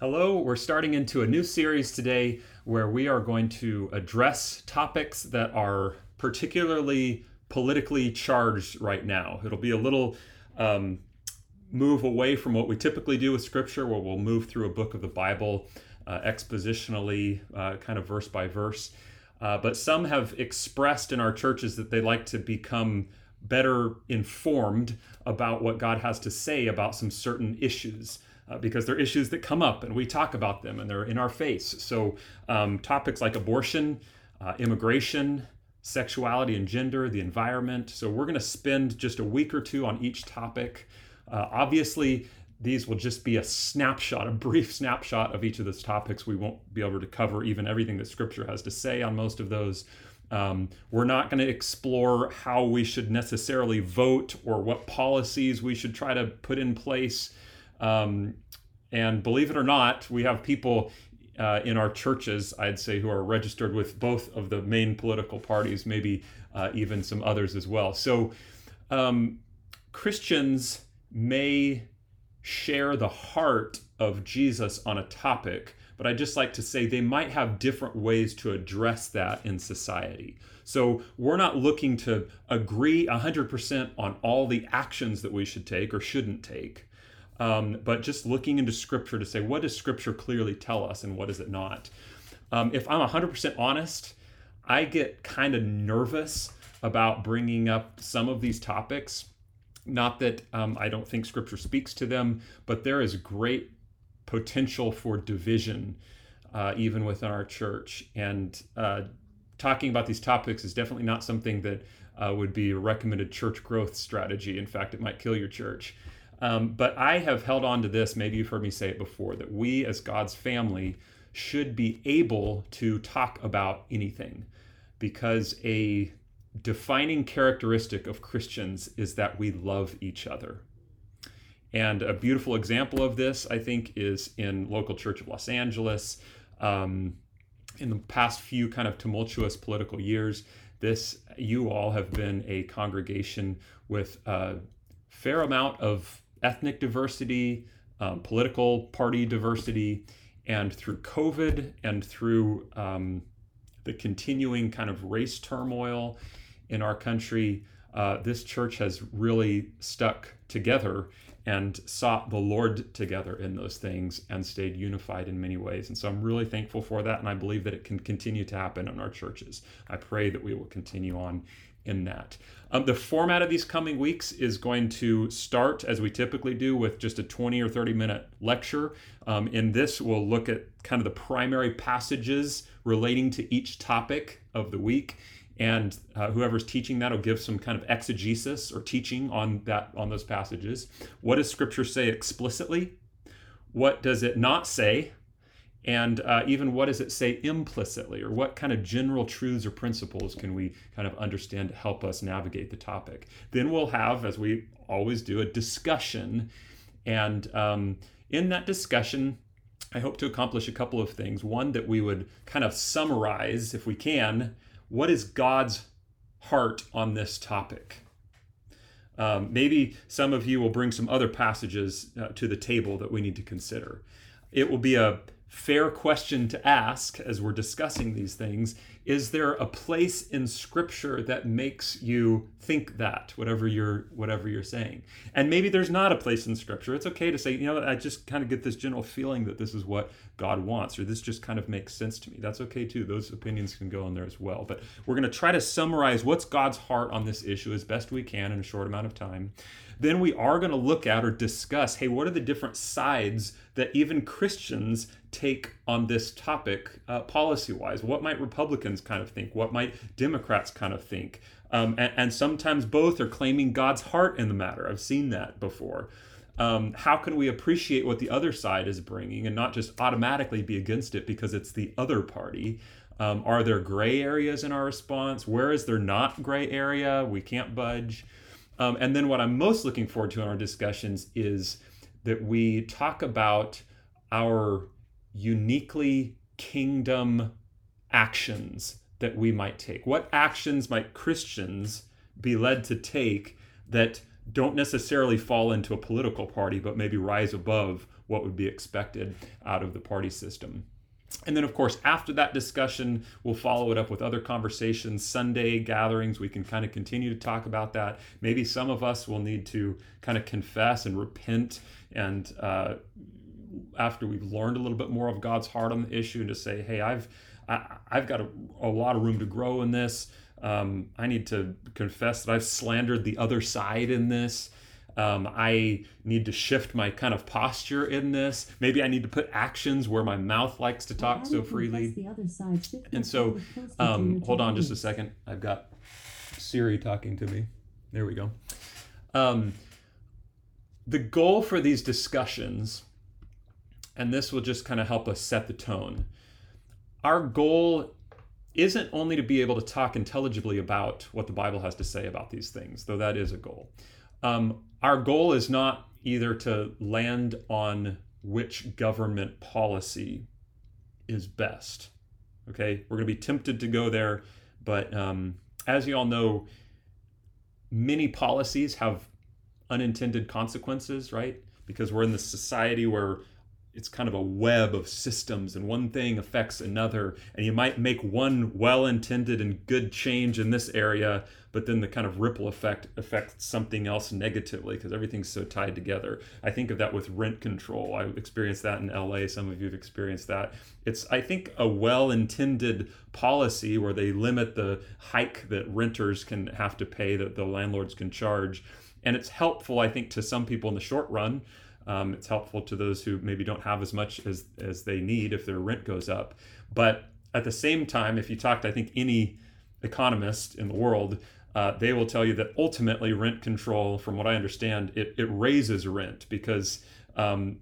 Hello, we're starting into a new series today where we are going to address topics that are particularly politically charged right now. It'll be a little um, move away from what we typically do with Scripture, where we'll move through a book of the Bible uh, expositionally, uh, kind of verse by verse. Uh, but some have expressed in our churches that they like to become better informed about what God has to say about some certain issues. Uh, because they're issues that come up and we talk about them and they're in our face. So, um, topics like abortion, uh, immigration, sexuality and gender, the environment. So, we're going to spend just a week or two on each topic. Uh, obviously, these will just be a snapshot, a brief snapshot of each of those topics. We won't be able to cover even everything that Scripture has to say on most of those. Um, we're not going to explore how we should necessarily vote or what policies we should try to put in place. Um, and believe it or not, we have people uh, in our churches, I'd say, who are registered with both of the main political parties, maybe uh, even some others as well. So um, Christians may share the heart of Jesus on a topic, but I just like to say they might have different ways to address that in society. So we're not looking to agree 100% on all the actions that we should take or shouldn't take, um, but just looking into Scripture to say what does Scripture clearly tell us and what does it not. Um, if I'm 100% honest, I get kind of nervous about bringing up some of these topics not that um, I don't think Scripture speaks to them, but there is great potential for division uh, even within our church. And uh, talking about these topics is definitely not something that uh, would be a recommended church growth strategy. In fact, it might kill your church. Um, but I have held on to this, maybe you've heard me say it before, that we as God's family should be able to talk about anything because a defining characteristic of Christians is that we love each other. And a beautiful example of this, I think, is in local church of Los Angeles. Um, in the past few kind of tumultuous political years, this you all have been a congregation with a fair amount of ethnic diversity, um, political party diversity, and through COVID and through um, the continuing kind of race turmoil in our country, uh, this church has really stuck together and sought the Lord together in those things and stayed unified in many ways. And so I'm really thankful for that. And I believe that it can continue to happen in our churches. I pray that we will continue on in that. Um, the format of these coming weeks is going to start as we typically do with just a 20 or 30 minute lecture. Um, in this, we'll look at kind of the primary passages relating to each topic of the week and uh, whoever's teaching that will give some kind of exegesis or teaching on that on those passages what does scripture say explicitly what does it not say and uh, even what does it say implicitly or what kind of general truths or principles can we kind of understand to help us navigate the topic then we'll have as we always do a discussion and um, in that discussion i hope to accomplish a couple of things one that we would kind of summarize if we can what is God's heart on this topic? Um, maybe some of you will bring some other passages uh, to the table that we need to consider. It will be a fair question to ask as we're discussing these things is there a place in scripture that makes you think that whatever you're whatever you're saying? And maybe there's not a place in scripture. It's okay to say you know i just kind of get this general feeling that this is what god wants or this just kind of makes sense to me. That's okay too. Those opinions can go in there as well. But we're going to try to summarize what's god's heart on this issue as best we can in a short amount of time then we are going to look at or discuss hey what are the different sides that even christians take on this topic uh, policy wise what might republicans kind of think? What might Democrats kind of think? Um, and, and, sometimes both are claiming God's heart in the matter. I've seen that before. Um, how can we appreciate what the other side is bringing and not just automatically be against it because it's the other party? Um, are there gray areas in our response? Where is there not gray area? We can't budge. Um, and then what I'm most looking forward to in our discussions is that we talk about our uniquely kingdom actions that we might take? What actions might Christians be led to take that don't necessarily fall into a political party, but maybe rise above what would be expected out of the party system. And then, of course, after that discussion, we'll follow it up with other conversations, Sunday gatherings. We can kind of continue to talk about that. Maybe some of us will need to kind of confess and repent. And uh, after we've learned a little bit more of God's heart on the issue, and to say, hey, I've I, have got a, a, lot of room to grow in this. Um, I need to confess that I've slandered the other side in this. Um, I need to shift my kind of posture in this. Maybe I need to put actions where my mouth likes to talk so freely. And so, um, hold on just a second. I've got Siri talking to me. There we go. Um, the goal for these discussions, and this will just kind of help us set the tone. Our goal isn't only to be able to talk intelligibly about what the Bible has to say about these things, though that is a goal. Um, our goal is not either to land on which government policy is best. Okay, we're going to be tempted to go there, but um, as you all know, many policies have unintended consequences, right? Because we're in this society where it's kind of a web of systems and one thing affects another and you might make one well-intended and good change in this area but then the kind of ripple effect affects something else negatively because everything's so tied together. I think of that with rent control. I experienced that in la some of you have experienced that. It's i think a well-intended policy where they limit the hike that renters can have to pay that the landlords can charge and it's helpful i think to some people in the short run um, it's helpful to those who maybe don't have as much as as they need if their rent goes up. But at the same time, if you talk to I think any economist in the world, uh, they will tell you that ultimately rent control, from what I understand, it, it raises rent because um,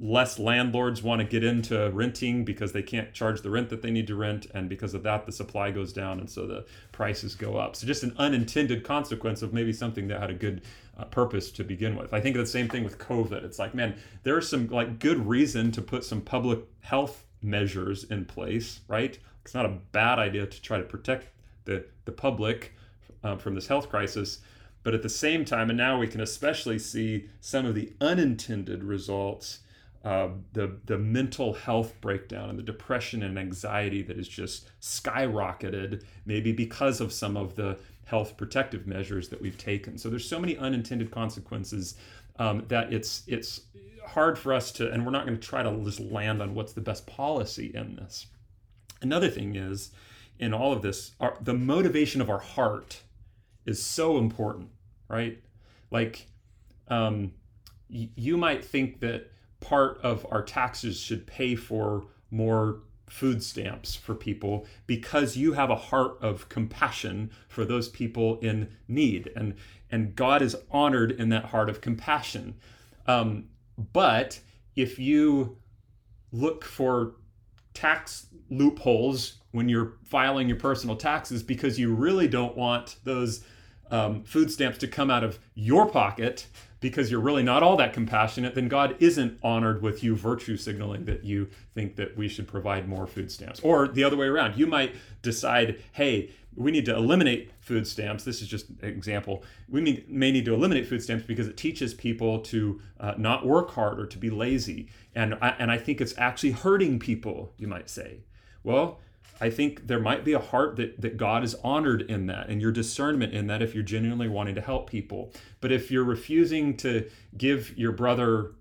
less landlords want to get into renting because they can't charge the rent that they need to rent, and because of that, the supply goes down, and so the prices go up. So just an unintended consequence of maybe something that had a good uh, purpose to begin with. I think the same thing with COVID. It's like, man, there's some like good reason to put some public health measures in place, right? It's not a bad idea to try to protect the the public uh, from this health crisis but at the same time, and now we can especially see some of the unintended results, uh, the the mental health breakdown and the depression and anxiety that is just skyrocketed, maybe because of some of the health protective measures that we've taken. So there's so many unintended consequences um, that it's it's hard for us to, and we're not going to try to just land on what's the best policy in this. Another thing is, in all of this, our, the motivation of our heart is so important, right? Like, um, y- you might think that part of our taxes should pay for more food stamps for people because you have a heart of compassion for those people in need and and God is honored in that heart of compassion um, but if you look for tax loopholes when you're filing your personal taxes because you really don't want those um, food stamps to come out of your pocket because you're really not all that compassionate, then God isn't honored with you virtue signaling that you think that we should provide more food stamps. Or the other way around, you might decide, hey, we need to eliminate food stamps. This is just an example. We may, need to eliminate food stamps because it teaches people to uh, not work hard or to be lazy. And I, and I think it's actually hurting people, you might say. Well, I think there might be a heart that, that God is honored in that and your discernment in that if you're genuinely wanting to help people. But if you're refusing to give your brother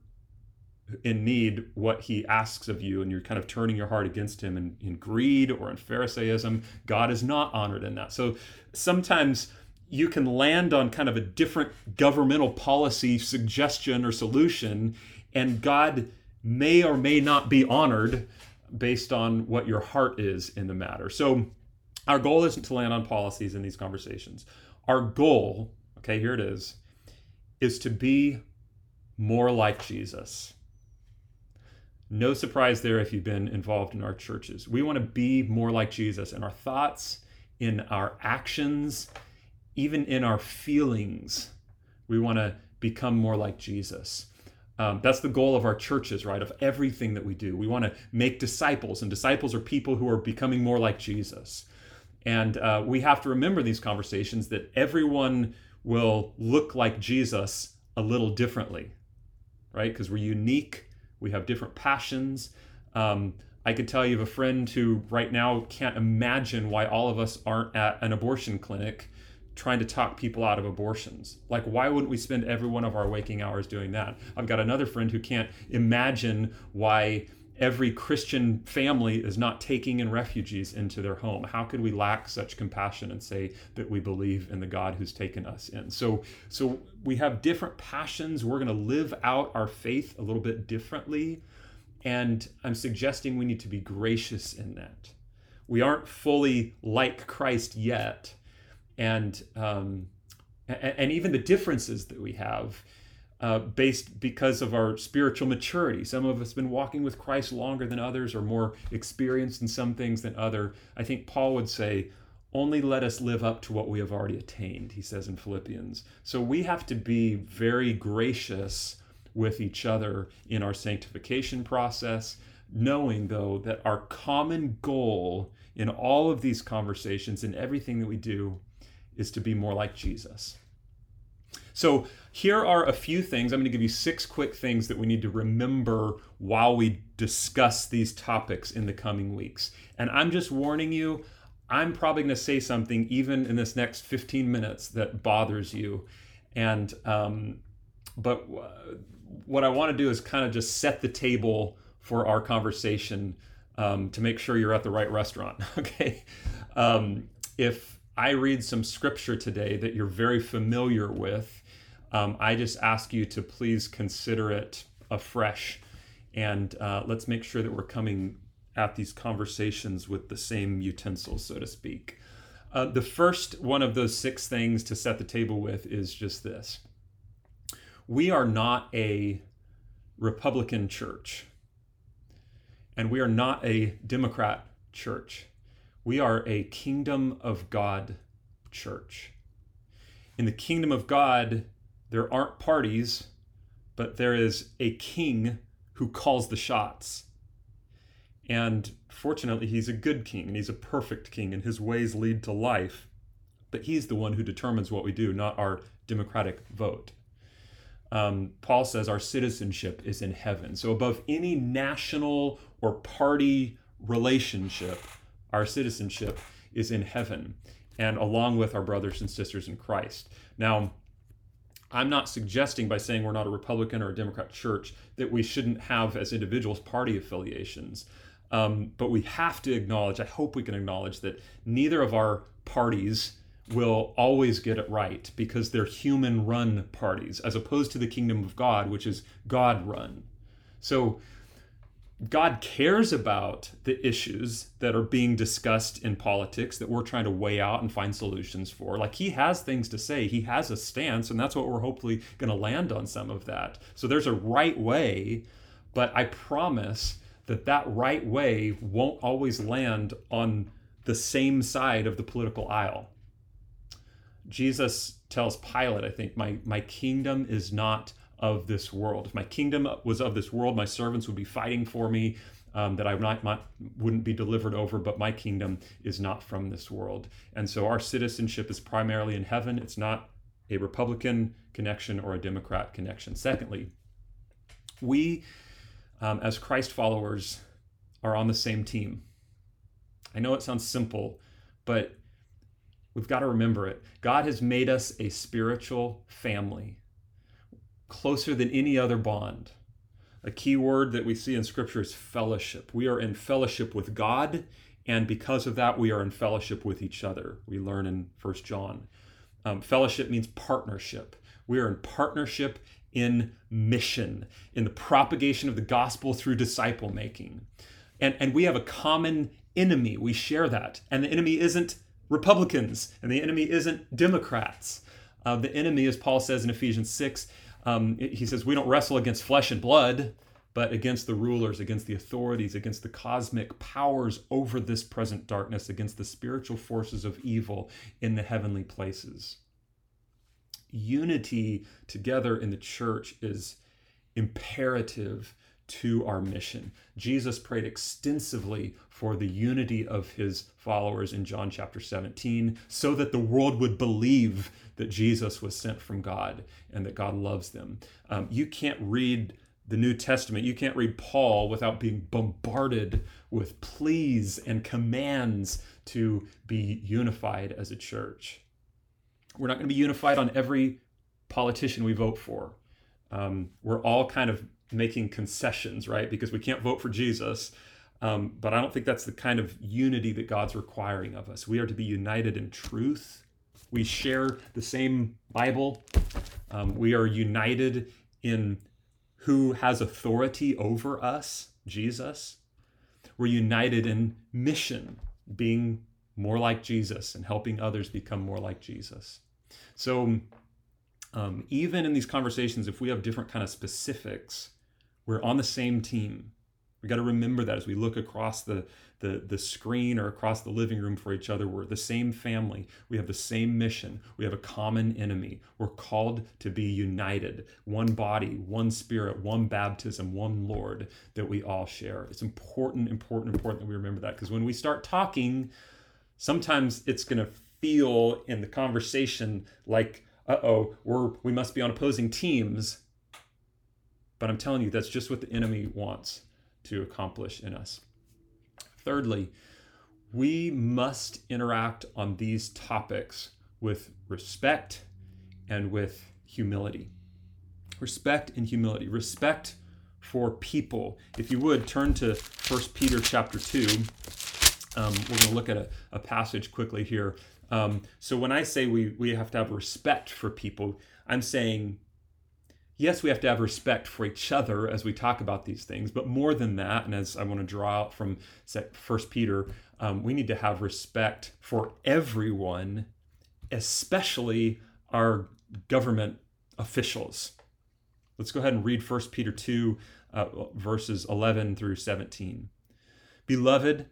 in need what he asks of you and you're kind of turning your heart against him in, in greed or in Pharisaism, God is not honored in that. So sometimes you can land on kind of a different governmental policy suggestion or solution, and God may or may not be honored based on what your heart is in the matter. So, our goal isn't to land on policies in these conversations. Our goal, okay, here it is, is to be more like Jesus. No surprise there if you've been involved in our churches. We want to be more like Jesus in our thoughts, in our actions, even in our feelings. We want to become more like Jesus. Um, that's the goal of our churches, right? Of everything that we do. We want to make disciples, and disciples are people who are becoming more like Jesus. And uh, we have to remember these conversations that everyone will look like Jesus a little differently, right? Because we're unique We have different passions. Um, I could tell you of a friend who right now can't imagine why all of us aren't at an abortion clinic trying to talk people out of abortions. Like, why wouldn't we spend every one of our waking hours doing that? I've got another friend who can't imagine why every Christian family is not taking in refugees into their home. How could we lack such compassion and say that we believe in the God who's taken us in? So, so we have different passions. We're going to live out our faith a little bit differently. And I'm suggesting we need to be gracious in that. We aren't fully like Christ yet. And, um, and even the differences that we have uh, based because of our spiritual maturity. Some of us have been walking with Christ longer than others, or more experienced in some things than other. I think Paul would say, "Only let us live up to what we have already attained." He says in Philippians. So we have to be very gracious with each other in our sanctification process, knowing though that our common goal in all of these conversations and everything that we do is to be more like Jesus. So, here are a few things. I'm going to give you six quick things that we need to remember while we discuss these topics in the coming weeks. And I'm just warning you, I'm probably going to say something even in this next 15 minutes that bothers you. And, um, but what I want to do is kind of just set the table for our conversation um, to make sure you're at the right restaurant. Okay. Um, if I read some scripture today that you're very familiar with, um, I just ask you to please consider it afresh. And uh, let's make sure that we're coming at these conversations with the same utensils, so to speak. Uh, the first one of those six things to set the table with is just this we are not a Republican church, and we are not a Democrat church. We are a kingdom of God church. In the kingdom of God, there aren't parties, but there is a king who calls the shots. And fortunately, he's a good king and he's a perfect king, and his ways lead to life. But he's the one who determines what we do, not our democratic vote. Um, Paul says our citizenship is in heaven. So, above any national or party relationship, our citizenship is in heaven and along with our brothers and sisters in Christ. Now, I'm not suggesting by saying we're not a Republican or a Democrat church that we shouldn't have, as individuals, party affiliations. Um, but we have to acknowledge, I hope we can acknowledge, that neither of our parties will always get it right because they're human run parties, as opposed to the kingdom of God, which is God run. So God cares about the issues that are being discussed in politics that we're trying to weigh out and find solutions for. Like he has things to say, he has a stance, and that's what we're hopefully going to land on some of that. So there's a right way, but I promise that that right way won't always land on the same side of the political aisle. Jesus tells Pilate, I think, my, my kingdom is not of this world. If my kingdom was of this world, my servants would be fighting for me, um, that I might, might, wouldn't be delivered over, but my kingdom is not from this world. And so our citizenship is primarily in heaven. It's not a Republican connection or a Democrat connection. Secondly, we um, as Christ followers are on the same team. I know it sounds simple, but we've got to remember it. God has made us a spiritual family closer than any other bond. A key word that we see in Scripture is fellowship. We are in fellowship with God, and because of that, we are in fellowship with each other. We learn in First John. Um, fellowship means partnership. We are in partnership in mission, in the propagation of the gospel through disciple making. And, and we have a common enemy. We share that. And the enemy isn't Republicans, and the enemy isn't Democrats. Uh, the enemy, as Paul says in Ephesians 6, um, he says, We don't wrestle against flesh and blood, but against the rulers, against the authorities, against the cosmic powers over this present darkness, against the spiritual forces of evil in the heavenly places. Unity together in the church is imperative to our mission. Jesus prayed extensively for the unity of his followers in John chapter 17 so that the world would believe that Jesus was sent from God and that God loves them. Um, you can't read the New Testament, you can't read Paul without being bombarded with pleas and commands to be unified as a church. We're not going to be unified on every politician we vote for. Um, we're all kind of making concessions, right? Because we can't vote for Jesus. Um, but I don't think that's the kind of unity that God's requiring of us. We are to be united in truth. We share the same Bible. Um, we are united in who has authority over us, Jesus. We're united in mission, being more like Jesus and helping others become more like Jesus. So, um, even in these conversations, if we have different kind of specifics, we're on the same team. We got to remember that as we look across the, the, the screen or across the living room for each other. We're the same family. We have the same mission. We have a common enemy. We're called to be united one body, one spirit, one baptism, one Lord that we all share. It's important, important, important that we remember that because when we start talking, sometimes it's going to feel in the conversation like, uh oh, we're we must be on opposing teams. But I'm telling you, that's just what the enemy wants to accomplish in us. Thirdly, we must interact on these topics with respect and with humility. Respect and humility. Respect for people. If you would turn to 1 Peter chapter 2, um, we're going to look at a, a passage quickly here. Um, so when I say we, we have to have respect for people, I'm saying yes, we have to have respect for each other as we talk about these things, but more than that, and as I want to draw out from First Peter, um, we need to have respect for everyone, especially our government officials. Let's go ahead and read First Peter 2, uh, verses 11 through 17. Beloved,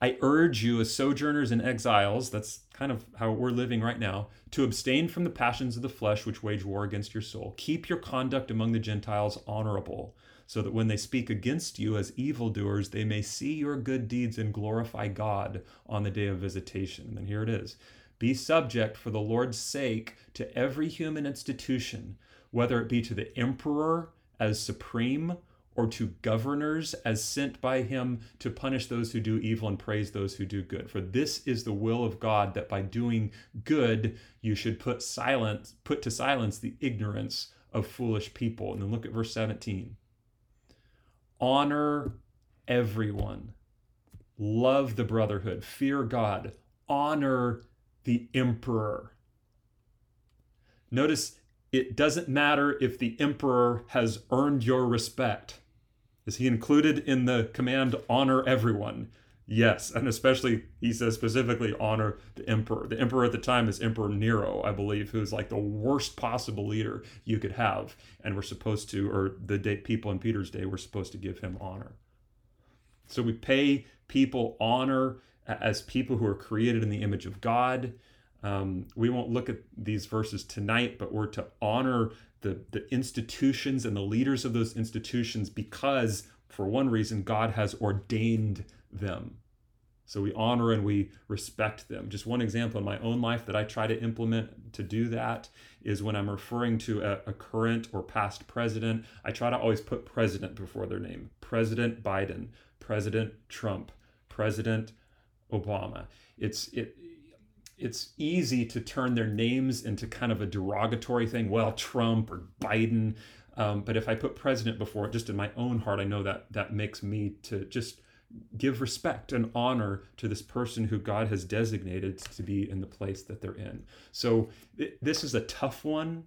I urge you, as sojourners and exiles, that's kind of how we're living right now, to abstain from the passions of the flesh which wage war against your soul. Keep your conduct among the Gentiles honorable, so that when they speak against you as evildoers, they may see your good deeds and glorify God on the day of visitation. And then here it is Be subject for the Lord's sake to every human institution, whether it be to the emperor as supreme or to governors as sent by him to punish those who do evil and praise those who do good. For this is the will of God that by doing good you should put silence put to silence the ignorance of foolish people. And then look at verse 17. Honor everyone. Love the brotherhood, fear God, honor the emperor. Notice it doesn't matter if the emperor has earned your respect. Is he included in the command honor everyone? Yes, and especially he says specifically honor the emperor. The emperor at the time is Emperor Nero, I believe, who's like the worst possible leader you could have, and we're supposed to, or the day, people in Peter's day were supposed to give him honor. So we pay people honor as people who are created in the image of God. Um, we won't look at these verses tonight, but we're to honor the, the institutions and the leaders of those institutions because, for one reason, God has ordained them. So we honor and we respect them. Just one example in my own life that I try to implement to do that is when I'm referring to a, a, current or past president, I try to always put president before their name. President Biden, President Trump, President Obama. It's it it's easy to turn their names into kind of a derogatory thing. Well, Trump or Biden. Um, but if I put president before it, just in my own heart, I know that that makes me to just give respect and honor to this person who God has designated to be in the place that they're in. So this is a tough one,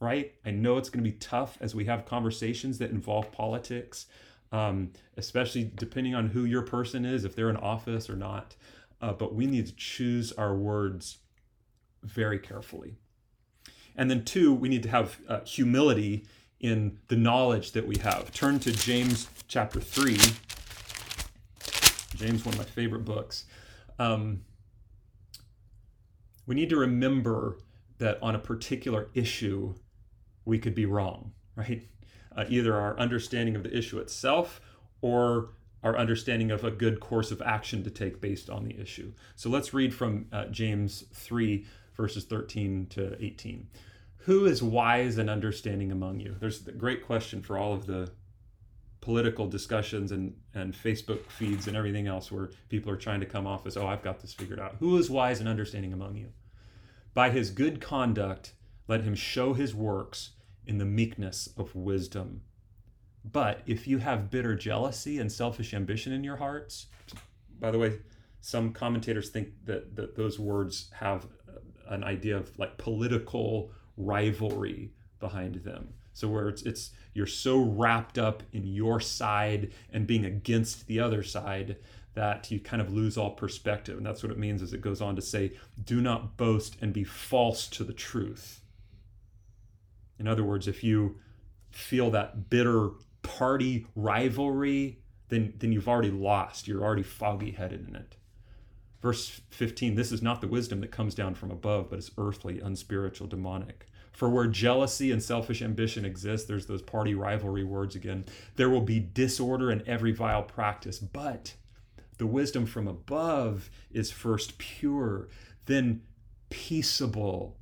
right? I know it's going to be tough as we have conversations that involve politics, um, especially depending on who your person is, if they're in office or not uh, but we need to choose our words very carefully. And then, two, we need to have uh, humility in the knowledge that we have. Turn to James chapter 3. James, one of my favorite books. Um, we need to remember that on a particular issue, we could be wrong, right? Uh, either our understanding of the issue itself or our understanding of a good course of action to take based on the issue. So let's read from uh, James 3, verses 13 to 18. Who is wise and understanding among you? There's a great question for all of the political discussions and, and Facebook feeds and everything else where people are trying to come off as, oh, I've got this figured out. Who is wise and understanding among you? By his good conduct, let him show his works in the meekness of wisdom. But if you have bitter jealousy and selfish ambition in your hearts, by the way, some commentators think that, that those words have an idea of like political rivalry behind them. So where it's it's you're so wrapped up in your side and being against the other side that you kind of lose all perspective. And that's what it means as it goes on to say, do not boast and be false to the truth. In other words, if you feel that bitter party rivalry, then, then you've already lost. You're already foggy headed in it. Verse 15 this is not the wisdom that comes down from above, but it's earthly, unspiritual, demonic. For where jealousy and selfish ambition exist, there's those party rivalry words again. There will be disorder and every vile practice. But the wisdom from above is first pure, then peaceable,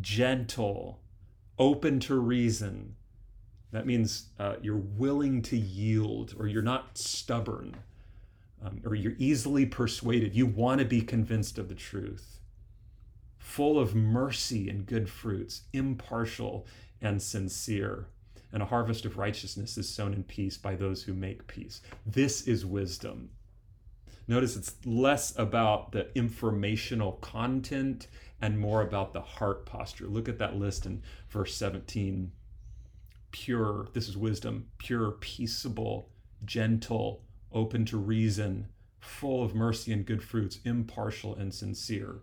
gentle, open to reason. That means uh, you're willing to yield or you're not stubborn um, or you're easily persuaded. You want to be convinced of the truth. Full of mercy and good fruits, impartial and sincere. And a harvest of righteousness is sown in peace by those who make peace. This is wisdom. Notice it's less about the informational content and more about the heart posture. Look at that list in verse 17. Pure, this is wisdom, pure, peaceable, gentle, open to reason, full of mercy and good fruits, impartial and sincere.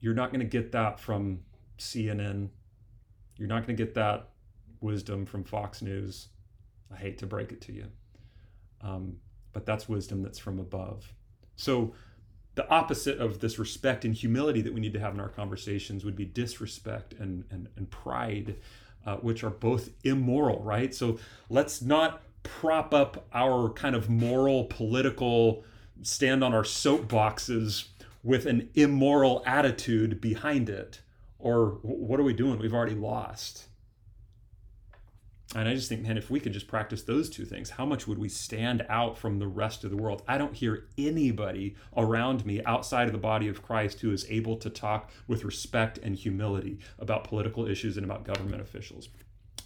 You're not going to get that from CNN. You're not going to get that wisdom from Fox News. I hate to break it to you. Um, but that's wisdom that's from above. So, the opposite of this respect and humility that we need to have in our conversations would be disrespect and, and, and pride, uh, which are both immoral, right? So, let's not prop up our kind of moral, political, stand on our soapboxes with an immoral attitude behind it. Or what are we doing? We've already lost. And I just think, man, if we could just practice those two things, how much would we stand out from the rest of the world? I don't hear anybody around me outside of the body of Christ who is able to talk with respect and humility about political issues and about government officials.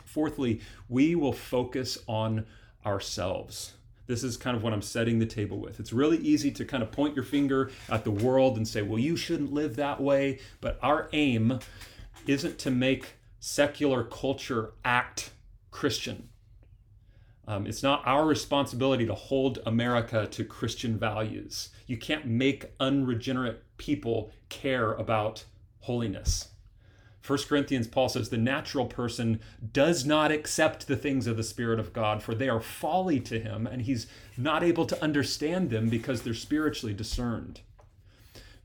Fourthly, we will focus on ourselves. This is kind of what I'm setting the table with. It's really easy to kind of point your finger at the world and say, well, you shouldn't live that way. But our aim isn't to make secular culture act Christian. Um, it's not our responsibility to hold America to Christian values. You can't make unregenerate people care about holiness. 1 Corinthians, Paul says, the natural person does not accept the things of the Spirit of God, for they are folly to him, and he's not able to understand them because they're spiritually discerned.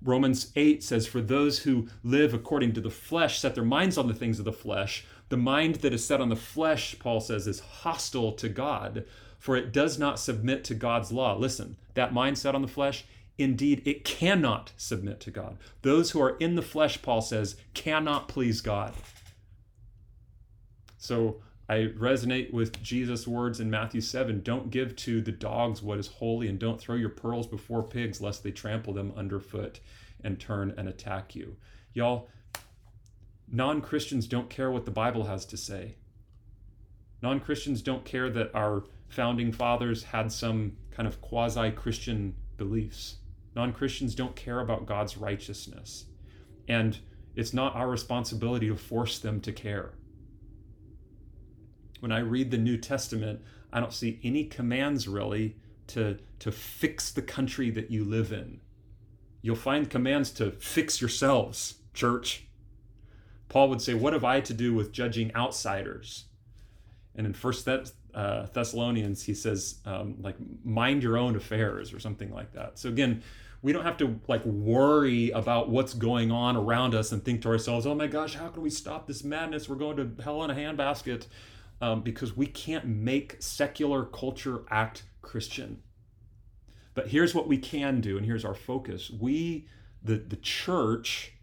Romans 8 says, For those who live according to the flesh set their minds on the things of the flesh. The mind that is set on the flesh, Paul says, is hostile to God, for it does not submit to God's law. Listen, that mind set on the flesh, Indeed, it cannot submit to God. Those who are in the flesh, Paul says, cannot please God. So I resonate with Jesus' words in Matthew 7 Don't give to the dogs what is holy, and don't throw your pearls before pigs, lest they trample them underfoot and turn and attack you. Y'all, non Christians don't care what the Bible has to say. Non Christians don't care that our founding fathers had some kind of quasi Christian beliefs. Non Christians don't care about God's righteousness. And it's not our responsibility to force them to care. When I read the New Testament, I don't see any commands really to, to fix the country that you live in. You'll find commands to fix yourselves, church. Paul would say, What have I to do with judging outsiders? And in First uh, Thessalonians, he says, um, like, mind your own affairs or something like that. So again, we don't have to like worry about what's going on around us and think to ourselves, oh my gosh, how can we stop this madness? We're going to hell in a handbasket um, because we can't make secular culture act Christian. But here's what we can do, and here's our focus. We, the, the church,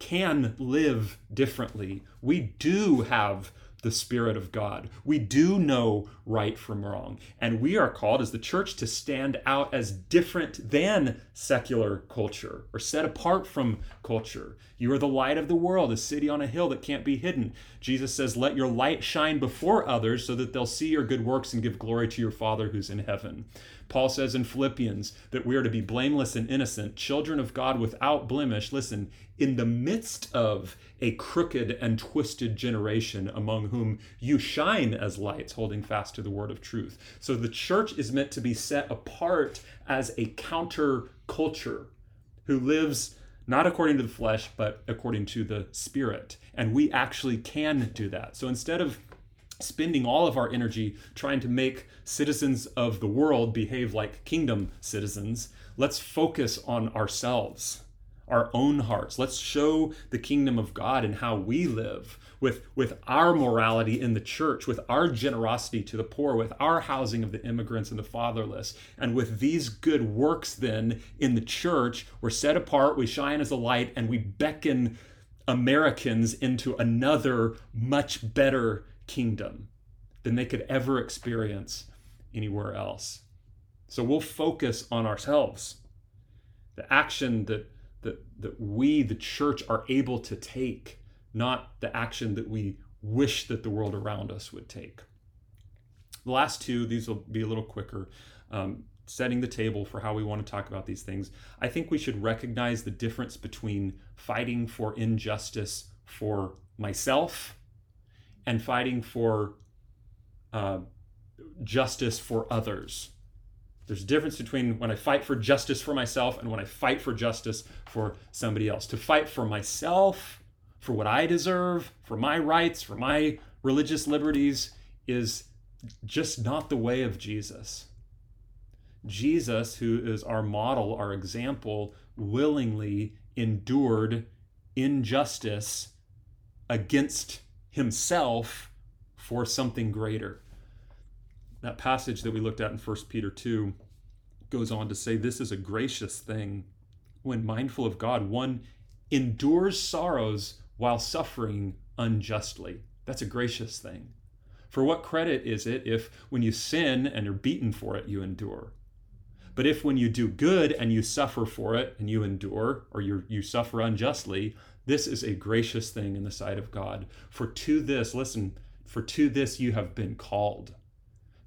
can live differently. We do have the Spirit of God. We do know right from wrong. And we are called as the church to stand out as different than secular culture or set apart from culture. You are the light of the world, a city on a hill that can't be hidden. Jesus says, Let your light shine before others so that they'll see your good works and give glory to your Father who's in heaven. Paul says in Philippians that we are to be blameless and innocent, children of God without blemish. Listen, in the midst of a crooked and twisted generation among whom you shine as lights, holding fast to the word of truth. So the church is meant to be set apart as a counter culture who lives not according to the flesh, but according to the spirit. And we actually can do that. So instead of spending all of our energy trying to make citizens of the world behave like kingdom citizens, let's focus on ourselves, our own hearts. Let's show the kingdom of God and how we live with, with our morality in the church, with our generosity to the poor, with our housing of the immigrants and the fatherless. And with these good works, then in the church, we're set apart, we shine as a light, and we beckon Americans into another, much better kingdom than they could ever experience anywhere else. So we'll focus on ourselves. The action that, that, that we, the church, are able to take, not the action that we wish that the world around us would take. The last two, these will be a little quicker. Um, setting the table for how we want to talk about these things. I think we should recognize the difference between fighting for injustice for myself and fighting for uh, justice for others. There's a difference between when I fight for justice for myself and when I fight for justice for somebody else. To fight for myself, for what I deserve, for my rights, for my religious liberties, is just not the way of Jesus. Jesus, who is our model, our example, willingly endured injustice against himself for something greater. That passage that we looked at in 1 Peter 2 goes on to say this is a gracious thing when mindful of God, one endures sorrows while suffering unjustly. That's a gracious thing. For what credit is it if when you sin and you're beaten for it, you endure? But if when you do good and you suffer for it and you endure, or you you suffer unjustly, this is a gracious thing in the sight of God. For to this, listen, for to this you have been called.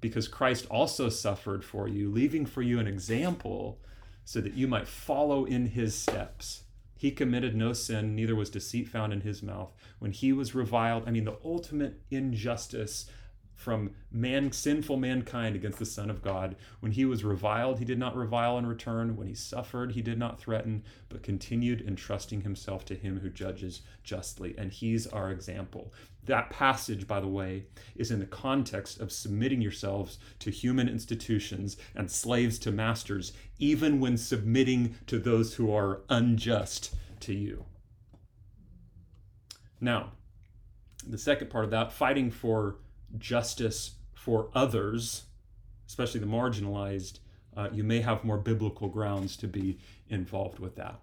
Because Christ also suffered for you, leaving for you an example so that you might follow in his steps. He committed no sin, neither was deceit found in his mouth. When he was reviled, I mean, the ultimate injustice from man sinful mankind against the son of god. When he was reviled he did not revile in return. When he suffered he did not threaten but continued entrusting himself to him who judges justly. And he's our example. That passage by the way is in the context of submitting yourselves to human institutions and slaves to masters even when submitting to those who are unjust to you. Now the second part of that fighting for justice for others, especially the marginalized, uh, you may have more biblical grounds to be involved with that.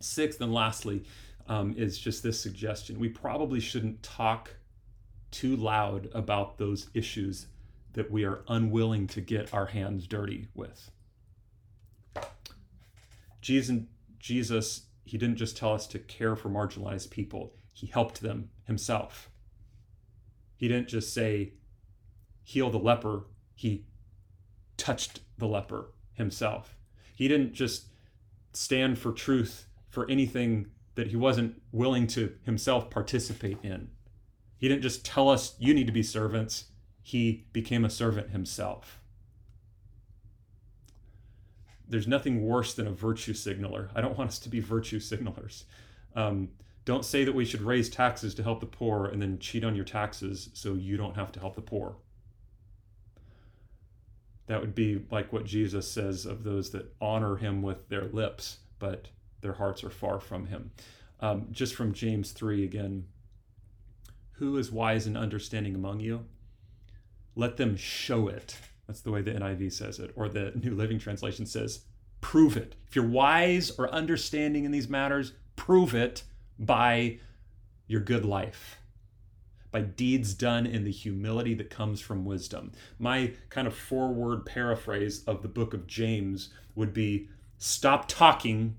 Sixth and lastly, um, is just this suggestion. We probably shouldn't talk too loud about those issues that we are unwilling to get our hands dirty with. Jesus, Jesus, he didn't just tell us to care for marginalized people, he helped them himself. He didn't just say, heal the leper, he touched the leper himself. He didn't just stand for truth for anything that he wasn't willing to himself participate in. He didn't just tell us, you need to be servants. He became a servant himself. There's nothing worse than a virtue signaler. I don't want us to be virtue signalers. Um, don't say that we should raise taxes to help the poor and then cheat on your taxes so you don't have to help the poor. That would be like what Jesus says of those that honor him with their lips, but their hearts are far from him. Um, just from James 3 again Who is wise and understanding among you? Let them show it. That's the way the NIV says it, or the New Living Translation says, prove it. If you're wise or understanding in these matters, prove it by your good life, by deeds done in the humility that comes from wisdom. My kind of forward paraphrase of the book of James would be stop talking,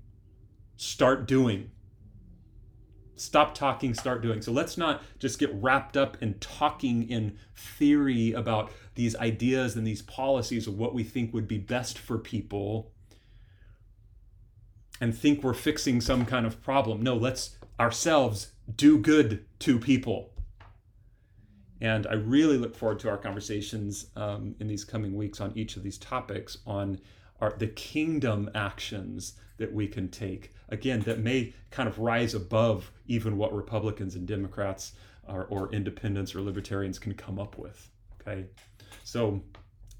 start doing. Stop talking, start doing. So let's not just get wrapped up in talking in theory about these ideas and these policies of what we think would be best for people and think we're fixing some kind of problem. No, let's ourselves do good to people. And I really look forward to our conversations um, in these coming weeks on each of these topics on our, the kingdom actions that we can take. Again, that may kind of rise above even what Republicans and Democrats or, or independents or libertarians can come up with. Okay. So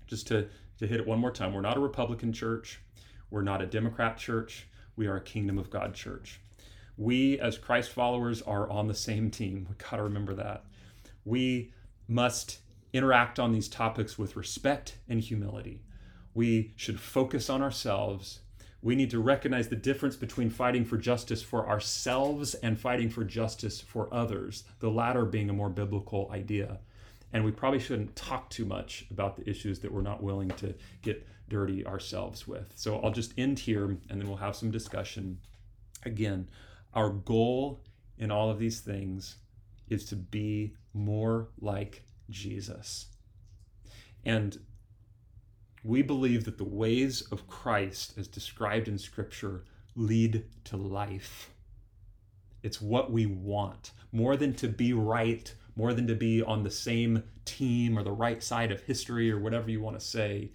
just to, to hit it one more time, we're not a Republican church. We're not a Democrat church. We are a kingdom of God church. We, as Christ followers, are on the same team. We got to remember that. We must interact on these topics with respect and humility. We should focus on ourselves. We need to recognize the difference between fighting for justice for ourselves and fighting for justice for others, the latter being a more biblical idea. And we probably shouldn't talk too much about the issues that we're not willing to get dirty ourselves with. So I'll just end here and then we'll have some discussion. Again, our goal in all of these things is to be more like Jesus. And we believe that the ways of Christ, as described in Scripture, lead to life. It's what we want. More than to be right, more than to be on the same team or the right side of history or whatever you want to say.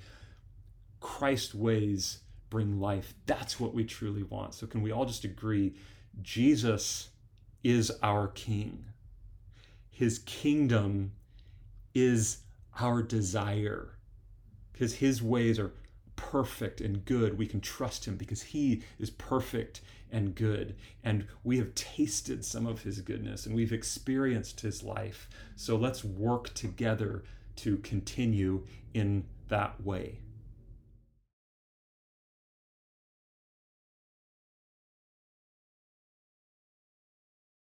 Christ's ways bring life. That's what we truly want. So, can we all just agree Jesus is our King? His kingdom is our desire because his ways are perfect and good. We can trust him because he is perfect and good. And we have tasted some of his goodness and we've experienced his life. So let's work together to continue in that way.